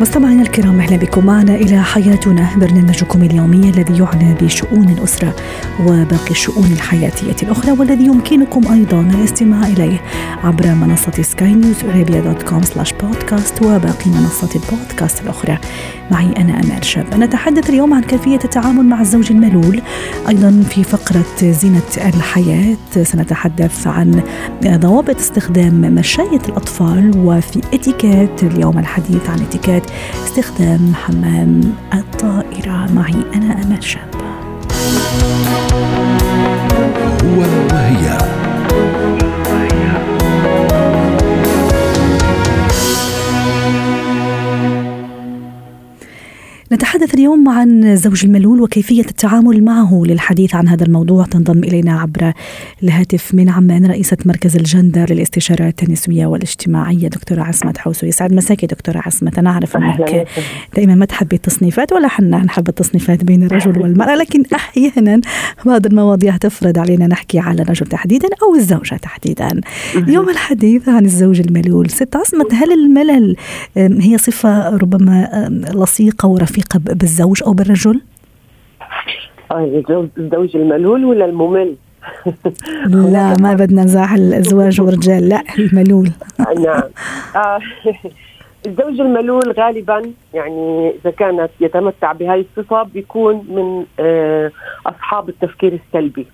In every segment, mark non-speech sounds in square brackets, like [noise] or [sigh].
مستمعينا الكرام أهلا بكم. معنا إلى حياتنا برنامجكم اليومي الذي يعنى بشؤون الأسرة وباقي الشؤون الحياتية الأخرى والذي يمكنكم أيضا الاستماع إليه عبر منصة سكاي نيوز Arabia dot com slash podcast وباقي منصات البودكاست الأخرى. معي أنا أمال شاب. نتحدث اليوم عن كيفية التعامل مع الزوج الملول. أيضا في فقرة زينة الحياة سنتحدث عن ضوابط استخدام مشاية الأطفال وفي إتيكيت اليوم الحديث عن إتيكيت استخدام حمام الطائرة معي. أنا أمل شابة هو وهي. نتحدث اليوم عن زوج الملول وكيفية التعامل معه للحديث عن هذا الموضوع. تنضم إلينا عبر الهاتف من عمان رئيسة مركز الجندر للاستشارات النسوية والاجتماعية دكتورة عصمت حوسو. يسعد مساكي دكتورة عصمت. أنا أعرف أنك دائما ما تحبي التصنيفات ولا حنا نحب التصنيفات بين الرجل والمرأة لكن أحيانا بعض المواضيع تفرض علينا نحكي على الرجل تحديدا أو الزوجة تحديدا. اليوم الحديث عن الزوج الملول. ست عصمت هل الملل هي صفة ربما لصيقة ورفيقة بالزوج أو بالرجل؟ الزوج الملول ولا الممل؟ لا ما بدنا نزعل الأزواج والرجال لا الملول نعم آه، [laughs] الزوج الملول غالبا يعني إذا كانت يتمتع بهذه الصفة بيكون من آه، أصحاب التفكير السلبي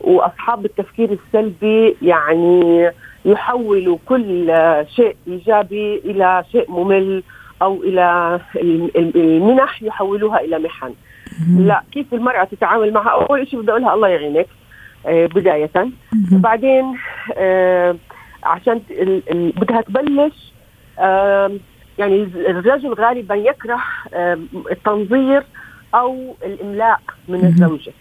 وأصحاب التفكير السلبي يعني يحولوا كل شيء إيجابي إلى شيء ممل أو إلى المنح يحولوها إلى محن. لا كيف المرأة تتعامل معها؟ أول شيء بدي أقولها الله يعينك. آه، بداية. بعدين آه، عشان بدها تبلش يعني الرجل غالبا يكره التنظير أو الاملاء من الزوجة.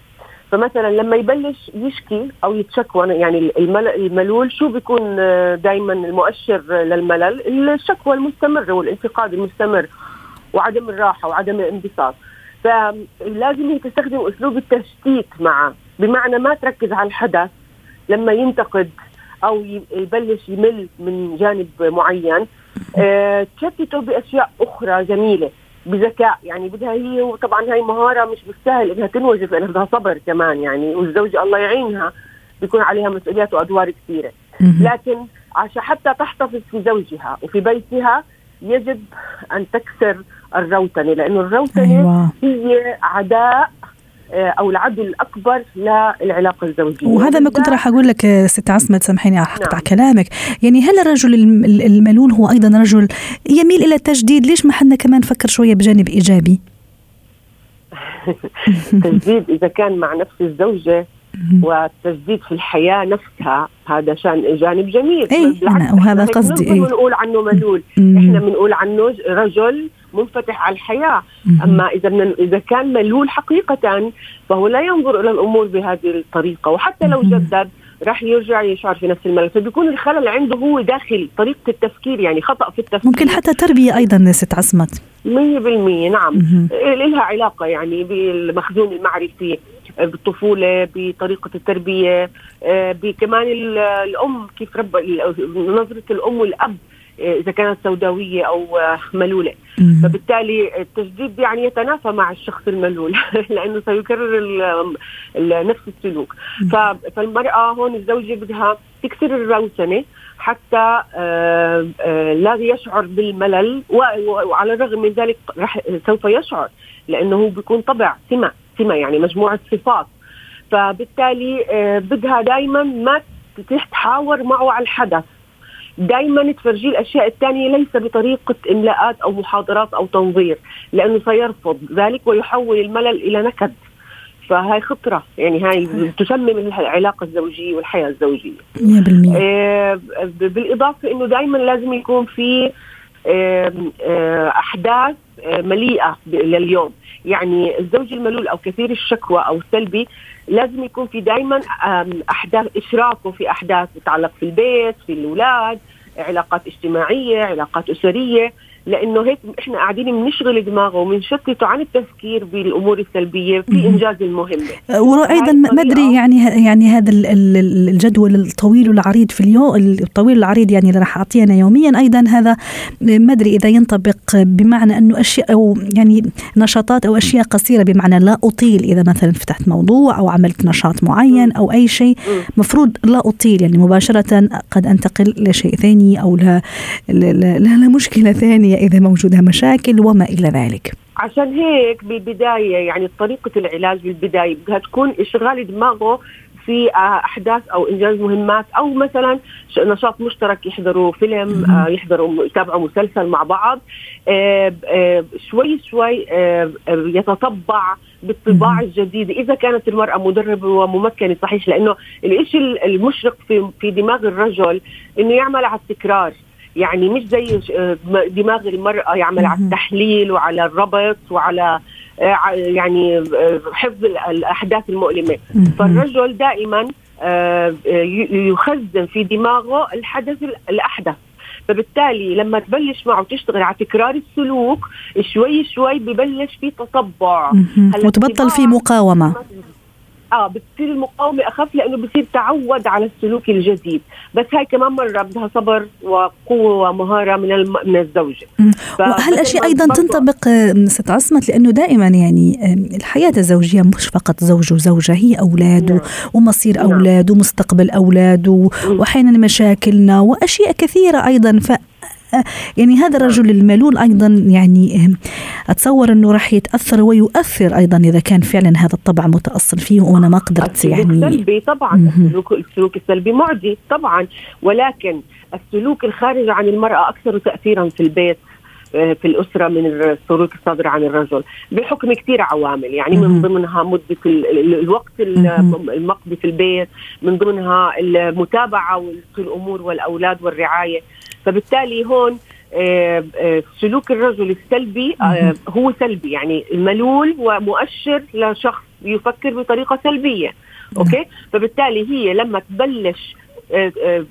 فمثلا لما يبلش يشكي أو يتشكوى يعني الملول شو بيكون آه، دائما المؤشر للملل؟ الشكوى المستمرة والانتقاد المستمر وعدم الراحة وعدم الانبساط. فلازم هي تستخدم أسلوب التشتيت معه. بمعنى ما تركز على الحدث لما ينتقد أو يبلش يمل من جانب معين. آه، تشتته بأشياء أخرى جميلة. بذكاء يعني بدها هي وطبعا هاي مهارة مش بالسهل إنها تنوجد لانها بدها صبر كمان يعني والزوجه الله يعينها بيكون عليها مسؤوليات وأدوار كثيرة لكن عشان حتى تحتفظ في زوجها وفي بيتها يجب أن تكسر الروتنة لأنه الروتنة أيوة. هي عداء أو العدو الأكبر للعلاقة الزوجية. وهذا ما كنت راح أقول لك ست عصمت سامحيني أقطع نعم. كلامك. يعني هل الرجل الملول هو أيضا رجل يميل إلى التجديد؟ ليش ما حنا كمان نفكر شوية بجانب إيجابي؟ [laughs] تجديد إذا كان مع نفس الزوجة والتجديد في الحياة نفسها هذا شأن جانب جميل. اي أنا وهذا قصدي اي بنقول عنه ملول. إحنا بنقول عنه رجل منفتح على الحياة. أما إذا من إذا كان ملول حقيقة فهو لا ينظر إلى الأمور بهذه الطريقة. وحتى لو جدد راح يرجع يشعر في نفس الملل. فبيكون الخلل عنده هو داخلي طريقة التفكير يعني خطأ في التفكير. ممكن حتى تربية أيضا ست عصمت. 100% نعم. لها علاقة يعني بالمخزون المعرفي بالطفولة بطريقة التربية آه، بكمان الأم كيف رب نظرة الأم والأب. إذا كانت سوداوية أو آه، ملولة. فبالتالي التجديد يعني يتنافى مع الشخص الملول [laughs] لأنه سيكرر نفس السلوك. فالمرأة هون الزوجة بدها تكسر الروسنة حتى لا يشعر بالملل وعلى الرغم من ذلك رح سوف يشعر لأنه بيكون طبع سمة سمة يعني مجموعة صفات. فبالتالي آه، بدها دائما ما تحاور معه على الحدث. دائما تفرجيه الأشياء الثانية ليس بطريقة إملاءات أو محاضرات أو تنظير لأنه سيرفض ذلك ويحول الملل إلى نكد. فهاي خطرة. يعني هاي تسمم العلاقة الزوجية والحياة الزوجية. 100% آه بالإضافة إنه دائما لازم يكون في آه أحداث آه مليئة لليوم. يعني الزوج الملول أو كثير الشكوى أو السلبي لازم يكون في دائما أحداث اشراكه في أحداث تتعلق في البيت في الأولاد علاقات اجتماعية علاقات أسرية. لأنه هيك إحنا قاعدين بنشغل دماغه وبنشتته عن التفكير بالأمور السلبية في إنجاز المهمة. وأيضا ما ادري يعني يعني هذا الجدول الطويل والعريض في اليوم الطويل والعريض يعني اللي راح أعطينا يوميا. أيضا هذا ما ادري إذا ينطبق بمعنى أنه أشياء أو يعني نشاطات أو أشياء قصيرة بمعنى لا أطيل. إذا مثلا فتحت موضوع أو عملت نشاط معين أو أي شيء مفروض لا أطيل. يعني مباشرة قد أنتقل لشيء ثاني أو لا لمشكله ثانية. إذا موجوده مشاكل وما إلى ذلك. عشان هيك بالبداية يعني طريقة العلاج بالبداية بدها تكون إشغال دماغه في آه، أحداث أو إنجاز مهمات أو مثلا نشاط مشترك يحضروا فيلم آه، يحضروا يتابعوا مسلسل مع بعض. آه، شوي شوي يتطبع بالطباع الجديد. إذا كانت المرأة مدربة وممكنة صحيح لأنه الشيء المشرق في في دماغ الرجل إنه يعمل على التكرار. يعني مش زي دماغ المرأة يعمل على التحليل وعلى الربط وعلى آه، يعني آه، حفظ الأحداث المؤلمة. فالرجل دائما آه، يخزن في دماغه الحدث الاحدث فبالتالي لما تبلش معه تشتغل على تكرار السلوك شوي شوي ببلش في تطبع. وتبطل في مقاومة. آه بتصير المقاومة أخف لأنه بصير تعود على السلوك الجديد. بس هاي كمان مرة بدها صبر وقوة ومهارة من الم... من الزوجة. وهالأشياء أيضا تنطبق ست عصمت لأنه دائما يعني الحياة الزوجية مش فقط زوج وزوجة هي أولاد نعم. ومصير نعم. أولاد ومستقبل أولاد واحيانا مشاكلنا وأشياء كثيرة أيضا. ف [laughs] يعني هذا الرجل الملول أيضا يعني أتصور أنه راح يتأثر ويؤثر أيضا إذا كان فعلا هذا الطبع متأصل فيه وأنا ما قدرت يعني. السلبي طبعا السلوك السلوك السلبي معدي طبعا ولكن السلوك الخارج عن المرأة أكثر تاثيرا في البيت. آه، في الأسرة من السلوك الصادر عن الرجل. بحكم كثير عوامل يعني من ضمنها مدة الوقت المقضي في البيت من ضمنها المتابعة والأمور والأولاد والرعاية. فبالتالي هون آه، آه، سلوك الرجل السلبي آه، هو سلبي يعني الملول ومؤشر لشخص يفكر بطريقة سلبية. أوكي؟ فبالتالي هي لما تبلش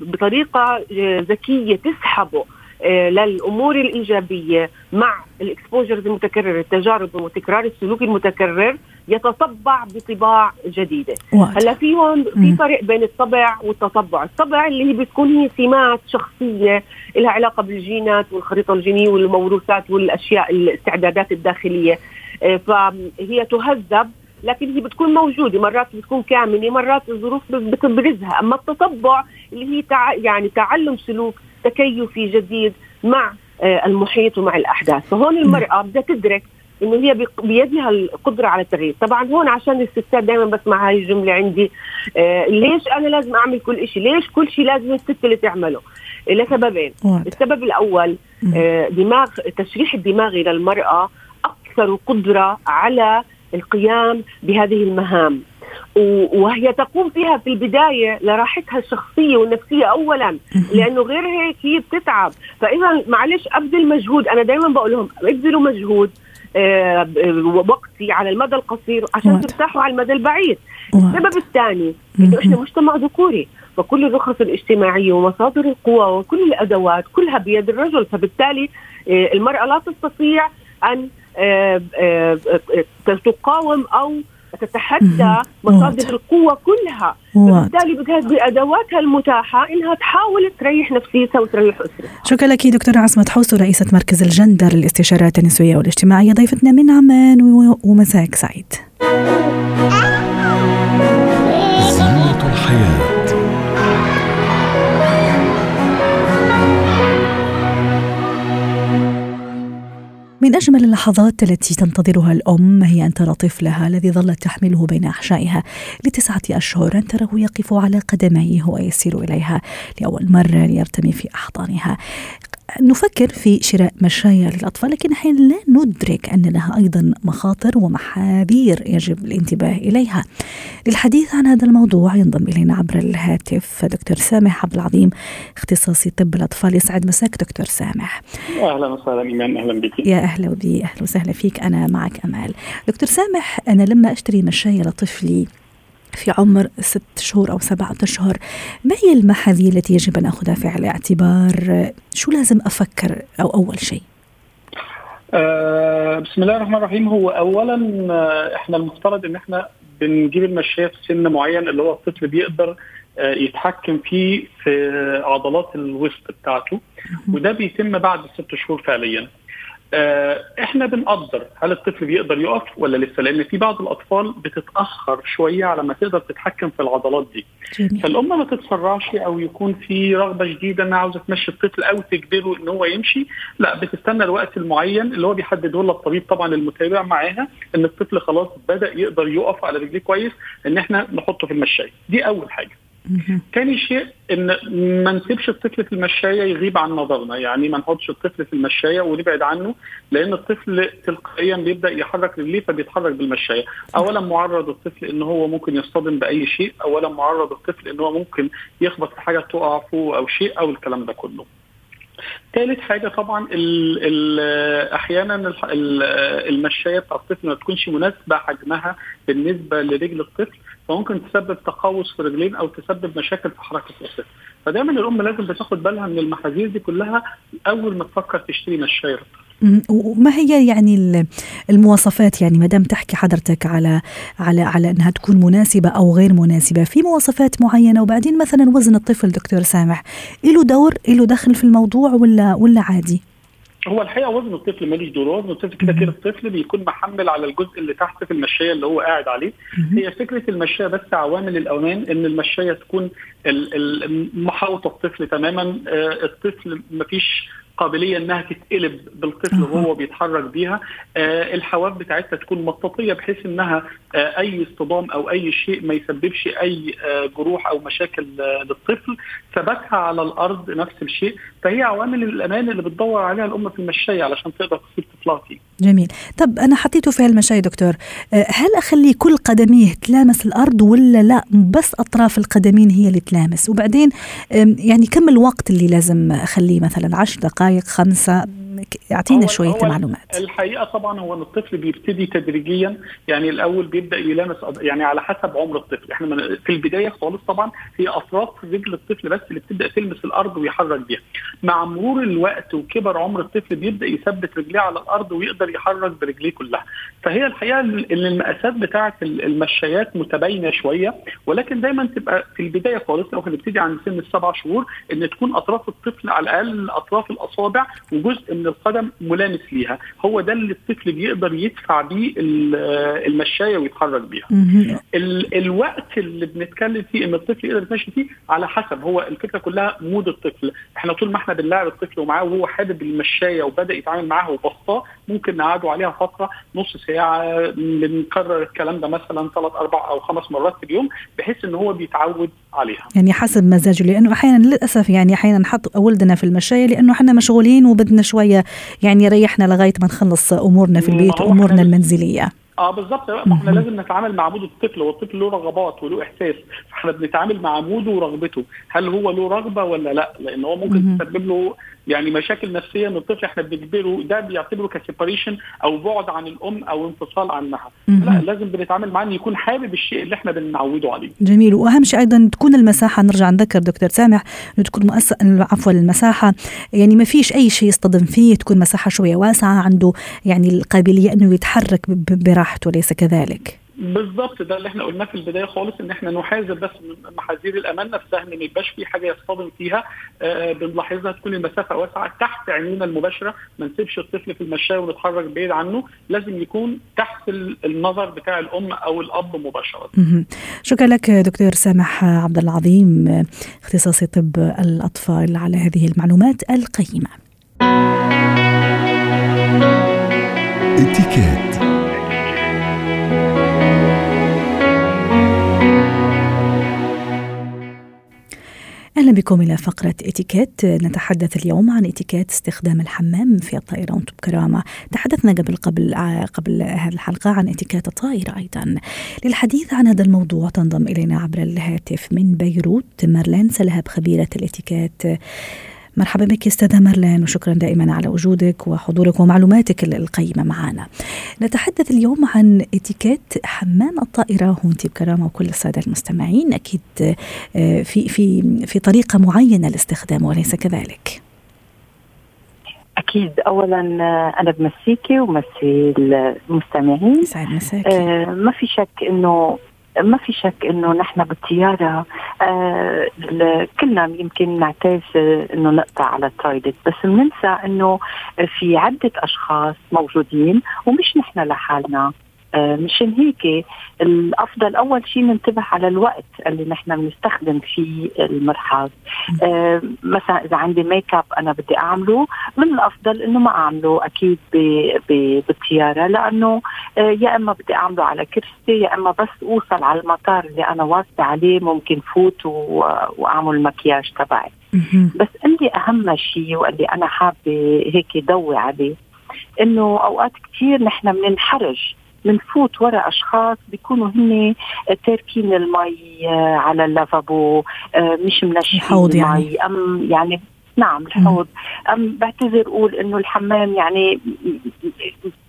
بطريقة ذكية تسحبه آه، للأمور الإيجابية مع ال exposures المتكرر التجارب وتكرار السلوك المتكرر يتطبع بطباع جديدة. هلا في هون في فرق بين الطبع والتطبع. الطبع اللي هي بتكون هي سمات شخصية لها علاقة بالجينات والخريطة الجينية والموروثات والأشياء الاستعدادات الداخلية. آه، فهي تهذب لكن هي بتكون موجودة. مرات بتكون كاملة مرات الظروف بتبرزها. أما التطبع اللي هي تع... يعني تعلم سلوك تكيفي جديد مع آه، المحيط ومع الأحداث. فهون المرأة بدها تدرك إنه هي بيدها القدرة على التغيير. طبعا هون عشان الستات دائما بسمع هاي الجملة عندي آه ليش أنا لازم أعمل كل شيء ليش كل شيء لازم الست اللي تعمله؟ لسببين. السبب الأول آه دماغ التشريح الدماغي للمراه أكثر قدرة على القيام بهذه المهام. وهي تقوم فيها في البداية لراحتها الشخصية والنفسية اولا لأنه غير هيك هي بتتعب. فاذا معلش أبذل مجهود أنا دائما بقول لهم أبذلوا مجهود آه، وقتي على المدى القصير عشان ترتاحوا على المدى البعيد. السبب الثاني إنه إحنا مجتمع ذكوري فكل الرخص الاجتماعية ومصادر القوى وكل الأدوات كلها بيد الرجل. فبالتالي آه، المرأة لا تستطيع أن آه، تقاوم أو تتحدى مصادر القوة كلها. فبالتالي بدها بأدواتها المتاحة إنها تحاول تريح نفسيتها وتريح أسرتها. شكرا لك دكتورة عصمة حوسو رئيسة مركز الجندر للاستشارات النسوية والاجتماعية. ضيفتنا من عمان ومساك سعيد. زينة الحياة. من أجمل اللحظات التي تنتظرها الأم هي أن ترى طفلها الذي ظلت تحمله بين أحشائها لتسعة أشهر أن تراه يقف على قدميه ويسير إليها لأول مرة ليرتمي في أحضانها. نفكر في شراء مشاية للأطفال لكن أحيانا لا ندرك أن لها أيضا مخاطر ومحاذير يجب الانتباه إليها. للحديث عن هذا الموضوع ينضم إلينا عبر الهاتف دكتور سامح عبد العظيم اختصاصي طب الأطفال. يسعد مساك دكتور سامح. أهلا وسهلا إيمان أهلا بك. يا أهلا بي أهلا وسهلا فيك. أنا معك أمال. دكتور سامح أنا لما أشتري مشاية لطفلي في عمر ست شهور أو سبعة أشهر. ما هي المحاذير التي يجب أن أخذها في الاعتبار؟ شو لازم أفكر أو أول شيء؟ آه بسم الله الرحمن الرحيم. هو اولا آه إحنا المفترض إن إحنا بنجيب المشاية في سن معين اللي هو الطفل بيقدر آه يتحكم فيه في عضلات الوسط بتاعته وده بيتم بعد ست شهور فعليا. إحنا بنقدر. هل الطفل بيقدر يقف ولا لسه؟ لأن في بعض الأطفال بتتأخر شوية على ما تقدر تتحكم في العضلات دي. جميل. فالأم ما تتسرعش أو يكون في رغبة شديده إنها عاوزة تمشي الطفل أو تجبره إن هو يمشي. لا بتستنى الوقت المعين اللي هو بيحدده لها الطبيب طبعا المتابع معاها إن الطفل خلاص بدأ يقدر يقف على رجليه كويس إن إحنا نحطه في المشاية. دي أول حاجة. تاني شيء إن ما نسيبش الطفل في المشاية يغيب عن نظرنا. يعني ما نحطش الطفل في المشاية ونبعد عنه لأن الطفل تلقائيا بيبدأ يحرك رجليه فبيتحرك بالمشاية. اولا معرض الطفل إن هو ممكن يصطدم بأي شيء. اولا معرض الطفل إن هو ممكن يخبط في حاجة تقع فوق أو شيء أو الكلام ده كله. ثالث حاجة طبعا ال ال أحيانا المشاية بتاع الطفل ما تكونش مناسبة حجمها بالنسبة لرجل الطفل. فممكن تسبب تقوس في رجلين أو تسبب مشاكل في حركة الطفل فدايما الأم لازم بتاخد بالها من المحاذير دي كلها أول ما تفكر تشتري مشايه مم. وما هي يعني ال- المواصفات يعني؟ ما دام تحكي حضرتك على على على إنها تكون مناسبة أو غير مناسبة في مواصفات معينة؟ وبعدين مثلا وزن الطفل دكتور سامح له دور له دخل في الموضوع ولا ولا عادي؟ هو الحقيقة وزن الطفل ماليش دور وزن الطفل كده كده الطفل بيكون محمل على الجزء اللي تحت في المشاية اللي هو قاعد عليه. هي فكرة المشاية بس عوامل الامان إن المشاية تكون محاوطة الطفل تماما. آه، الطفل مفيش قابلية إنها تتقلب بالطفل. وهو بيتحرك بيها آه، الحواف بتاعتها تكون مطاطية بحيث إنها آه، أي اصطدام أو أي شيء ما يسببش أي آه، جروح أو مشاكل آه، للطفل ثباتها على الأرض نفس الشيء. فهي عوامل الأمان اللي بتدور عليها الأم في المشاية علشان تقدر تسيب طفلها فيه. جميل. طب أنا حطيته في هالمشاي دكتور آه، هل أخلي كل قدميه تلامس الأرض ولا لا؟ بس أطراف القدمين هي اللي تلامس. وبعدين يعني كم الوقت اللي لازم أخليه مثلا؟ عشر دقائق؟ خمسة. ك- أعطينا شوية هو معلومات. الحقيقة طبعا هو إن الطفل بيبتدي تدريجيا يعني الأول بيبدأ يلامس يعني على حسب عمر الطفل. إحنا من في البداية خالص طبعا هي أطراف رجل الطفل بس اللي بتبدأ تلمس الأرض ويحرك بيها. مع مرور الوقت وكبر عمر الطفل بيبدأ يثبت رجليه على الأرض ويقدر يحرك برجليه كلها. فهي الحقيقة إن المقاسات بتاعة المشايات متباينة شوية ولكن دايما تبقى في البداية خالص لو هنبتدي عند سن السبع شهور إن تكون أطراف الطفل على الأقل أطراف الأصابع وجزء من القدم ملامس ليها. هو ده اللي الطفل بيقدر يدفع بيه ال- المشاية ويتحرك بيها. الوقت اللي بنتكلم فيه إن الطفل يقدر يتمشي فيه على حسب. هو الفكرة كلها مود الطفل. إحنا طول ما إحنا بنلاعب الطفل ومعاه وهو حابب المشاية وبدأ يتعامل معاها وبسطاه ممكن نقعده عليها فترة نص ساعة بنكرر الكلام ده مثلا ثلاث أربع أو خمس مرات في اليوم بحيث إن هو بيتعود عليها. يعني حسب مزاجه لأنه أحيانا للأسف يعني أحيانا نحط ولدنا في المشاية لأنه إحنا مشغولين وبدنا شوية يعني يريحنا لغاية ما نخلص أمورنا في البيت وامورنا المنزلية. آه بالظبط. ما إحنا. لازم نتعامل مع mood الطفل والطفل له رغبات وله احساس فاحنا بنتعامل مع mood ه ورغبته. هل هو له رغبة ولا لا؟ لأن هو ممكن. تسبب له يعني مشاكل نفسية من الطفل إحنا بنجبره ده بيعتبره ك separation أو بعد عن الأم أو انفصال عنها. لا لازم بنتعامل معاه ان يكون حابب الشيء اللي إحنا بنعوده عليه. جميل. وأهم شيء أيضا تكون المساحة. نرجع نذكر دكتور سامح إنه تكون مؤس... عفوا المساحة. يعني ما فيش أي شيء يصطدم فيه. تكون مساحة شوية واسعة. عنده يعني القابلية إنه يتحرك ب... ب- براحته ليس كذلك. بالظبط ده اللي إحنا قلناه في البداية خالص إن إحنا نحاذر بس من محاذير الامان نفسها ان ما يبقاش في حاجة يصطدم فيها آه بنلاحظها تكون المسافة واسعة تحت عينينا المباشرة ما نسيبش الطفل في المشاية ونتحرك بعيد عنه لازم يكون تحت ال- النظر بتاع الأم أو الأب مباشرة. شكرا لك دكتور سامح عبد العظيم اختصاصي طب الأطفال على هذه المعلومات القيمة. اتكات أهلا بكم إلى فقرة إتيكيت. نتحدث اليوم عن إتيكيت استخدام الحمام في الطائرة. وأنتم بكرامة تحدثنا قبل قبل قبل هذه الحلقة عن إتيكيت الطائرة أيضا. للحديث عن هذا الموضوع تنضم إلينا عبر الهاتف من بيروت مارلين سلهب خبيرة الإتيكيت. مرحبا بك أستاذة مارلين وشكرا دائما على وجودك وحضورك ومعلوماتك القيمة معنا. نتحدث اليوم عن إتيكيت حمام الطائرة وانت بكرامة وكل السادة المستمعين أكيد آه، في في في طريقة معينة لاستخدامه وليس كذلك. أكيد اولا آه، أنا بمسيكي ومسي المستمعين يسعد مساك آه ما في شك إنه ما في شك إنه نحن بالطيارة آه كلنا يمكن نعتاز إنه نقطع على التويلت بس بننسى إنه في عدة أشخاص موجودين ومش نحن لحالنا. آه، مشان هيك الأفضل أول شيء ننتبه على الوقت اللي نحن بنستخدم فيه المرحاض. آه، مثلا إذا عندي make up أنا بدي أعمله من الأفضل إنه ما أعمله أكيد بالطيارة لأنه آه، يا إما بدي أعمله على كرسي يا إما بس أوصل على المطار اللي أنا واصلة عليه ممكن فوت وأعمل المكياج تبعي. بس عندي أهم شيء واللي أنا حابة هيك ضوي عليه إنه أوقات كثير نحن بننحرج بنفوت وراء أشخاص بيكونوا هن تاركين المي آه، على اللافابو آه، مش منشفين الحوض يعني. أم يعني نعم الحوض. أم بعتذر أقول إنه الحمام يعني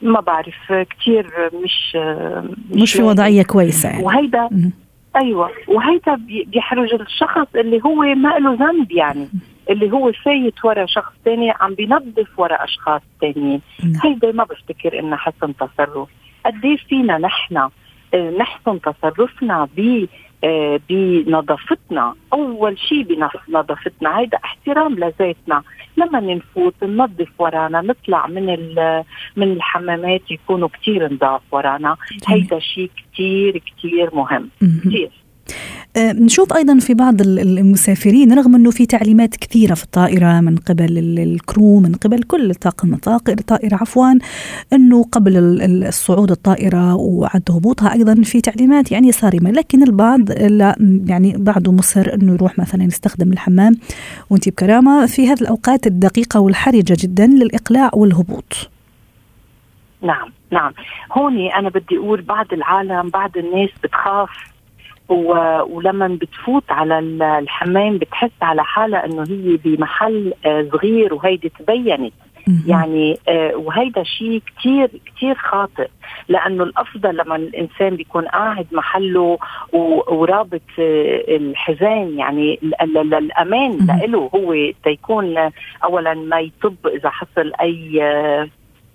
ما بعرف كثير مش مش, مش في وضعية كويسة يعني. وهيدا أيوه. وهيدا بيحرج الشخص اللي هو ما له ذنب يعني. اللي هو فايت ورا شخص ثاني عم بينظف ورا أشخاص ثانيين نعم. هيدا ما بفتكر انها حسن تصرف. قد إيه فينا نحن آه، نحسن تصرفنا ب آه، بنظافتنا. أول شيء بنظافتنا هيدا احترام لذاتنا. لما نفوت ننظف ورانا نطلع من من الحمامات يكونوا كثير نضاف ورانا. هيدا شيء كثير كثير مهم. كثير نشوف أيضا في بعض المسافرين رغم إنه في تعليمات كثيرة في الطائرة من قبل الكرو من قبل كل طاقم الطائره عفوا إنه قبل الصعود الطائرة وعد هبوطها أيضا في تعليمات يعني صارمة لكن البعض لا يعني بعده مصر إنه يروح مثلا يستخدم الحمام وانت بكرامة في هذه الأوقات الدقيقة والحرجة جدا للإقلاع والهبوط. نعم نعم هوني أنا بدي أقول بعض العالم بعض الناس بتخاف ولما بتفوت على الحمام بتحس على حالها إنه هي بمحل آه، صغير وهيدي تبينت. يعني آه، وهيدا شيء كثير كثير خاطئ. لأنه الأفضل لما الإنسان بيكون قاعد محله ورابط آه، الحزام يعني الأمان له هو تيكون اولا ما يطب إذا حصل أي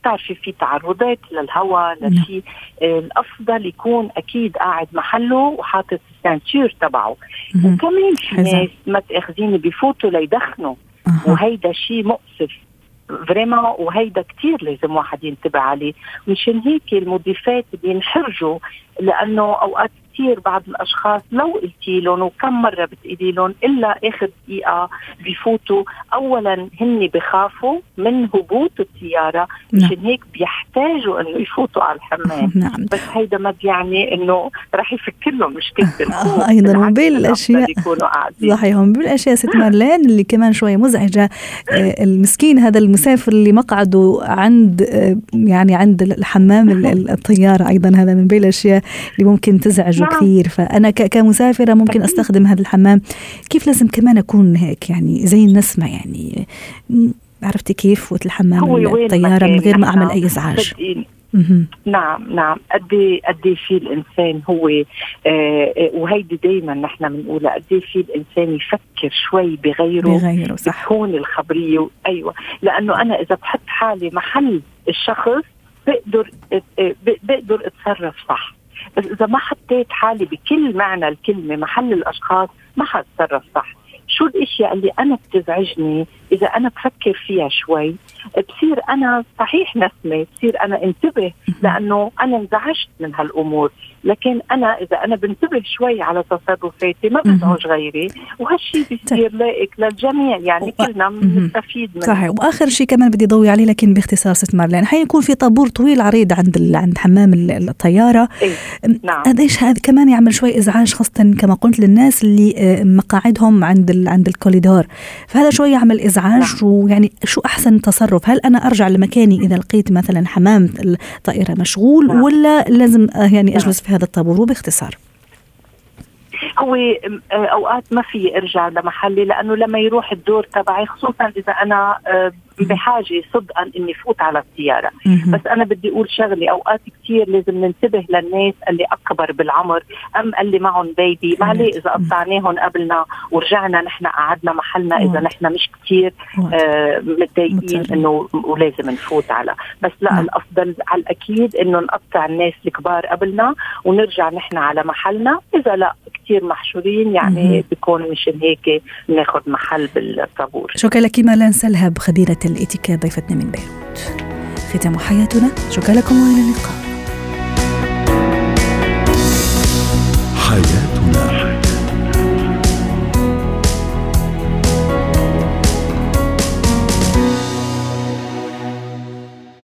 بتعرفي في تعرضات للهواء نعم. لشيء آه، الأفضل يكون أكيد قاعد محله وحاطط السانتور تبعه. وكمان في ناس ما تأخذيني بفوتوا ليدخنوا. وهيدا شيء مؤسف فريما وهيدا كتير لازم واحد ينتبه عليه. مشان هيك المضيفات بينحرجوا لأنه أوقات كثير بعض الأشخاص لو قلتي لهم وكم مرة بتقولي لهم إلا آخر دقيقة بفوتوا اولا هن بخافوا من هبوط السياره نعم. مشان هيك بيحتاجوا إنه يفوتوا على الحمام. [laughs] نعم. بس هيدا ما بيعني إنه رح يفكر لهم مشكلة [laughs] الخوف أيضا من بين الأشياء. صحيح من بين الأشياء. ست مارلين اللي كمان شوية مزعجة آه، المسكين هذا المسافر اللي مقعده عند آه، يعني عند الحمام الطيارة أيضا هذا من بين الأشياء اللي ممكن تزعجه. نعم. كثير. فأنا كمسافرة ممكن أستخدم هذا الحمام. كيف لازم كمان أكون هيك يعني زي النسمة يعني؟ عرفتي كيف؟ وقت الحمام الطيارة من غير ما أعمل أي إزعاج. نعم نعم. قد إيه، قد إيه في الإنسان هو آه, آه، وهيدي دائما نحن بنقولها قد إيه في الإنسان يفكر شوي بغيره بغيره صح. تكون الخبرية أيوه. لأنه أنا إذا بحط حالي محل الشخص بقدر آه، بقدر أتصرف صح. بس إذا ما حطيت حالي بكل معنى الكلمة محل الأشخاص ما حتصرف صح. شو الأشياء اللي أنا بتزعجني إذا أنا بفكر فيها شوي بصير أنا صحيح نسمة بصير أنا انتبه لأنه أنا انزعجت من هالأمور. لكن أنا إذا أنا بنتبه شوي على تصرفاتي ما بزعج غيري وهالشيء بيصير طيب. لائق للجميع. يعني كلنا بنستفيد منه. صحيح. وآخر شيء كمان بدي ضوي عليه لكن باختصار ست مارلين حيكون في طابور طويل عريض عند عند حمام الطيارة. إيه؟ نعم. قديش هذا كمان يعمل شوي إزعاج خاصة كما قلت للناس اللي آه، مقاعدهم عند عند الكوليدور. فهذا شوي يعمل إزعاج نعم. ويعني شو أحسن تصرف هل أنا أرجع لمكاني إذا لقيت مثلا حمام الطائرة مشغول نعم. ولا لازم آه، يعني نعم. أجلس في هذا الطابور وباختصار هو آه، أوقات ما في ارجع لمحلي لأنه لما يروح الدور تبعي خصوصا إذا أنا آه، بحاجة صدقا إني فوت على السيارة. بس أنا بدي أقول شغلة أوقات كثير لازم ننتبه للناس اللي أكبر بالعمر أم اللي معهم بيبي ما عليه إذا قطعناهم قبلنا ورجعنا نحن قعدنا محلنا إذا نحن مش كثير آه متضايقين إنه ولازم نفوت على. بس لا نعم. الأفضل على الأكيد إنه نقطع الناس الكبار قبلنا ونرجع نحن على محلنا. إذا لا كثير محشورين يعني بيكون مشان هيك ناخذ محل بالطابور. شكرا لك مالان سلهب خبيره الاتيكيت ضيفتنا من بيروت. ختام حياتنا. شكرا لكم وإلى اللقاء. حياتنا.